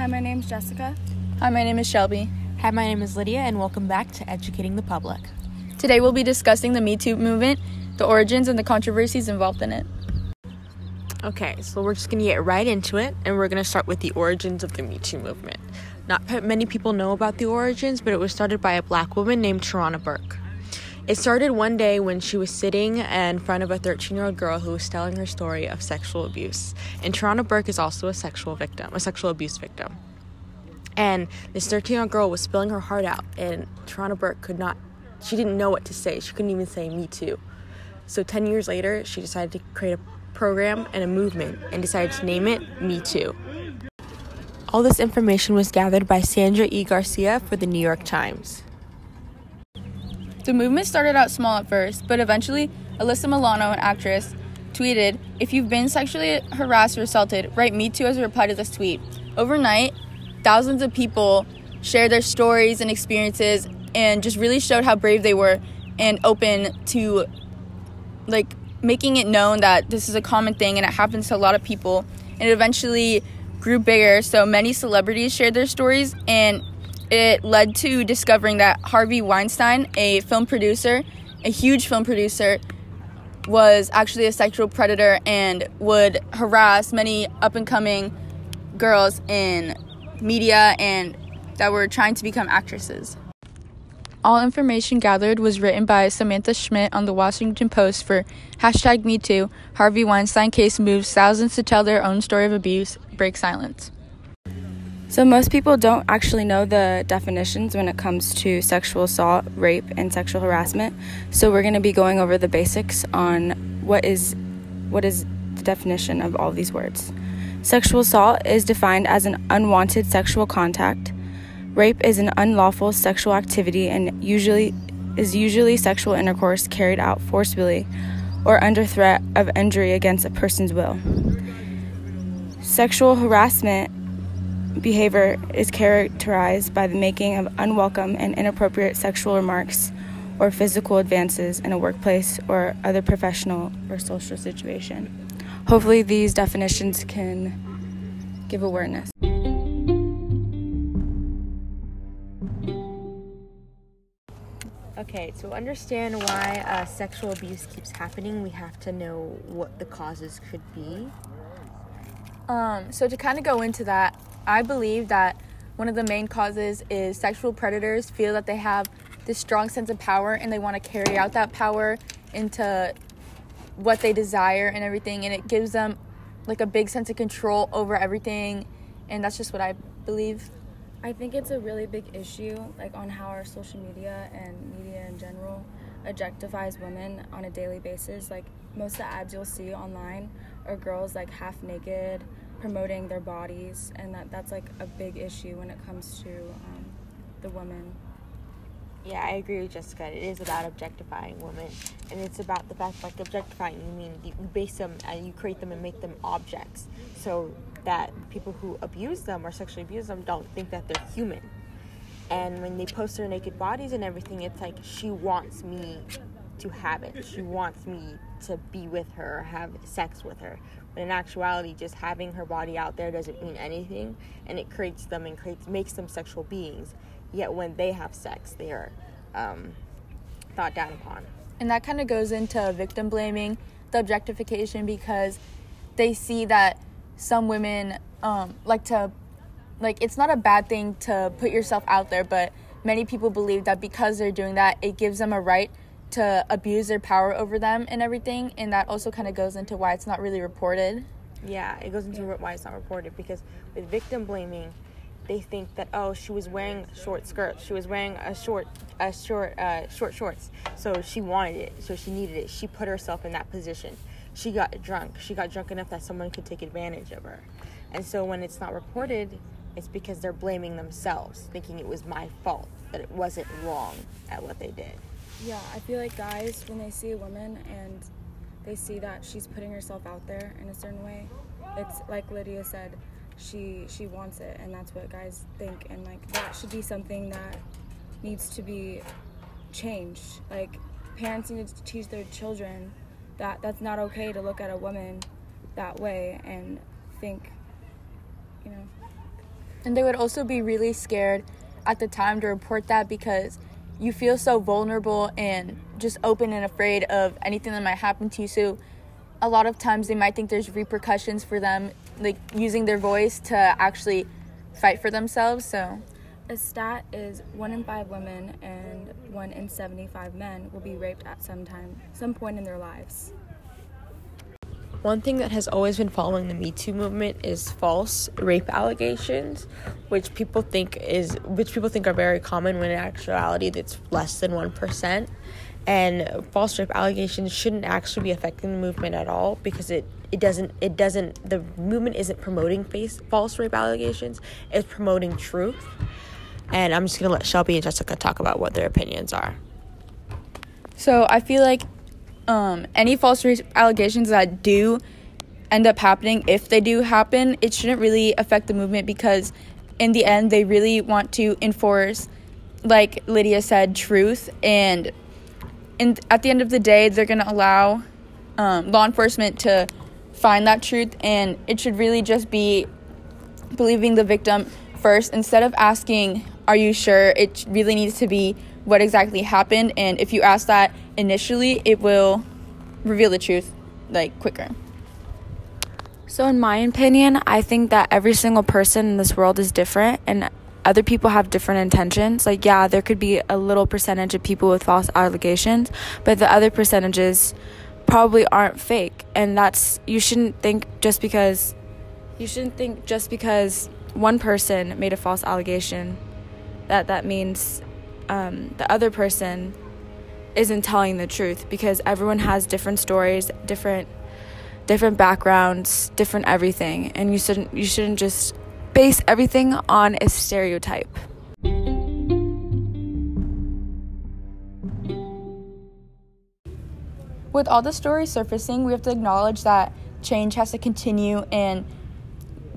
Hi, my name's Jessica. Hi, my name is Shelby. Hi, my name is Lydia, and welcome back to Educating the Public. Today we'll be discussing the Me Too movement, the origins, and the controversies involved in it. Okay, so we're just gonna get right into it, and we're gonna start with the origins of the Me Too movement. Not many people know about the origins, but it was started by a black woman named Tarana Burke. It started one day when she was sitting in front of a 13 year old girl who was telling her story of sexual abuse. And Tarana Burke is also a sexual victim, a sexual abuse victim. And this 13 year old girl was spilling her heart out, and Tarana Burke could not, she didn't know what to say. She couldn't even say, Me too. So 10 years later, she decided to create a program and a movement and decided to name it Me Too. All this information was gathered by Sandra E. Garcia for the New York Times. The movement started out small at first, but eventually, Alyssa Milano, an actress, tweeted, If you've been sexually harassed or assaulted, write Me Too as a reply to this tweet. Overnight, thousands of people shared their stories and experiences and just really showed how brave they were and open to like making it known that this is a common thing and it happens to a lot of people and it eventually grew bigger so many celebrities shared their stories and it led to discovering that Harvey Weinstein, a film producer, a huge film producer, was actually a sexual predator and would harass many up and coming girls in media and that were trying to become actresses. All information gathered was written by Samantha Schmidt on the Washington Post for hashtag MeToo. Harvey Weinstein case moves thousands to tell their own story of abuse, break silence. So, most people don't actually know the definitions when it comes to sexual assault, rape, and sexual harassment. So, we're going to be going over the basics on what is what is the definition of all these words. Sexual assault is defined as an unwanted sexual contact. Rape is an unlawful sexual activity and usually is usually sexual intercourse carried out forcibly or under threat of injury against a person's will. Sexual harassment behavior is characterized by the making of unwelcome and inappropriate sexual remarks or physical advances in a workplace or other professional or social situation. Hopefully, these definitions can give awareness. Okay, to understand why uh, sexual abuse keeps happening, we have to know what the causes could be. Um, so, to kind of go into that, I believe that one of the main causes is sexual predators feel that they have this strong sense of power and they want to carry out that power into what they desire and everything and it gives them like a big sense of control over everything and that's just what I believe. I think it's a really big issue like on how our social media and media in general objectifies women on a daily basis. Like most of the ads you'll see online are girls like half naked promoting their bodies, and that that's like a big issue when it comes to um, the women. Yeah, I agree with Jessica. It is about objectifying women, and it's about the fact like objectifying. You mean you base them and you create them and make them objects, so that people who abuse them or sexually abuse them don't think that they're human. And when they post their naked bodies and everything, it's like she wants me to have it. She wants me to be with her have sex with her. But in actuality, just having her body out there doesn't mean anything, and it creates them and creates makes them sexual beings. Yet when they have sex, they are um, thought down upon. And that kind of goes into victim blaming, the objectification, because they see that some women um, like to, like it's not a bad thing to put yourself out there, but many people believe that because they're doing that, it gives them a right to abuse their power over them and everything and that also kind of goes into why it's not really reported. Yeah it goes into why it's not reported because with victim blaming they think that oh she was wearing short skirts she was wearing a short a short uh, short shorts so she wanted it so she needed it. She put herself in that position. She got drunk. She got drunk enough that someone could take advantage of her. And so when it's not reported it's because they're blaming themselves thinking it was my fault that it wasn't wrong at what they did yeah, I feel like guys, when they see a woman and they see that she's putting herself out there in a certain way, it's like Lydia said, she she wants it, and that's what guys think, and like that should be something that needs to be changed. Like parents need to teach their children that that's not okay to look at a woman that way and think, you know. And they would also be really scared at the time to report that because you feel so vulnerable and just open and afraid of anything that might happen to you. So a lot of times they might think there's repercussions for them, like using their voice to actually fight for themselves. So a stat is one in five women and one in 75 men will be raped at some time, some point in their lives. One thing that has always been following the Me Too movement is false rape allegations, which people think is which people think are very common when in actuality it's less than 1%. And false rape allegations shouldn't actually be affecting the movement at all because it it doesn't it doesn't the movement isn't promoting face, false rape allegations, it's promoting truth. And I'm just going to let Shelby and Jessica talk about what their opinions are. So, I feel like um, any false allegations that do end up happening, if they do happen, it shouldn't really affect the movement because in the end, they really want to enforce, like Lydia said, truth. And in, at the end of the day, they're going to allow um, law enforcement to find that truth. And it should really just be believing the victim first instead of asking, Are you sure? It really needs to be what exactly happened. And if you ask that initially, it will reveal the truth like quicker. So, in my opinion, I think that every single person in this world is different and other people have different intentions. Like, yeah, there could be a little percentage of people with false allegations, but the other percentages probably aren't fake. And that's, you shouldn't think just because, you shouldn't think just because one person made a false allegation that that means um, the other person isn't telling the truth because everyone has different stories, different different backgrounds, different everything, and you shouldn't you shouldn't just base everything on a stereotype. With all the stories surfacing, we have to acknowledge that change has to continue and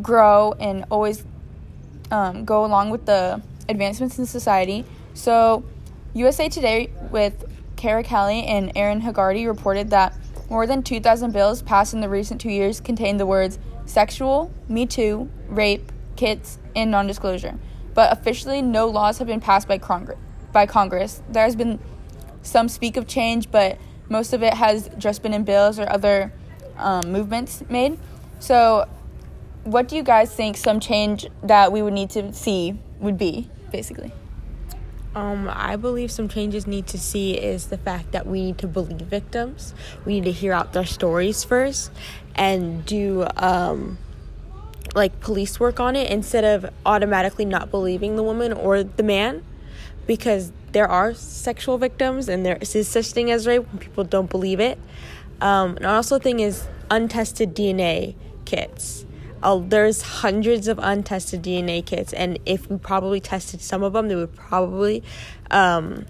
grow and always um, go along with the advancements in society. So, USA Today with Cara Kelly and Aaron Hegarty reported that more than 2,000 bills passed in the recent two years contained the words sexual, Me Too, rape, kits, and non disclosure. But officially, no laws have been passed by, by Congress. There has been some speak of change, but most of it has just been in bills or other um, movements made. So, what do you guys think some change that we would need to see would be, basically? Um, I believe some changes need to see is the fact that we need to believe victims. We need to hear out their stories first and do um, like police work on it instead of automatically not believing the woman or the man because there are sexual victims and there is such thing as rape when people don't believe it. Um, and also thing is untested DNA kits uh, there's hundreds of untested DNA kits, and if we probably tested some of them, they would probably um,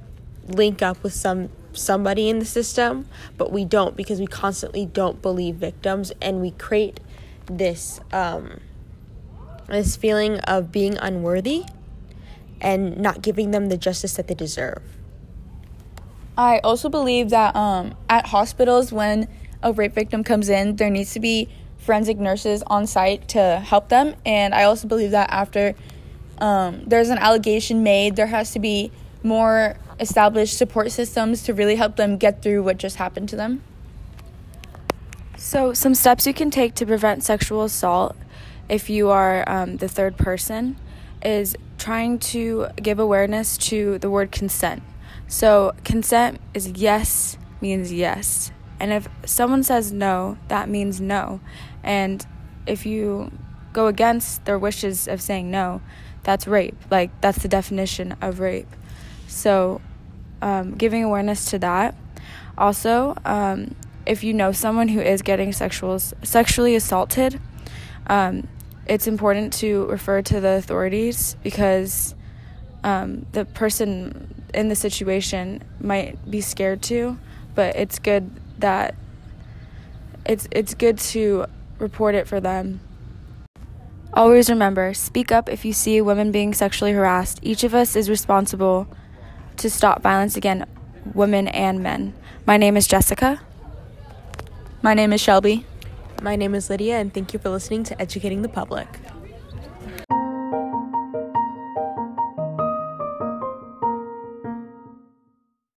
link up with some somebody in the system, but we don't because we constantly don't believe victims, and we create this um, this feeling of being unworthy and not giving them the justice that they deserve. I also believe that um, at hospitals, when a rape victim comes in, there needs to be forensic nurses on site to help them. And I also believe that after um, there's an allegation made, there has to be more established support systems to really help them get through what just happened to them. So, some steps you can take to prevent sexual assault if you are um, the third person is trying to give awareness to the word consent. So, consent is yes means yes. And if someone says no, that means no. And if you go against their wishes of saying no, that's rape. Like, that's the definition of rape. So, um, giving awareness to that. Also, um, if you know someone who is getting sexual, sexually assaulted, um, it's important to refer to the authorities because um, the person in the situation might be scared to, but it's good that it's it's good to report it for them. Always remember speak up if you see women being sexually harassed. Each of us is responsible to stop violence against women and men. My name is Jessica. My name is Shelby. My name is Lydia, and thank you for listening to Educating the Public.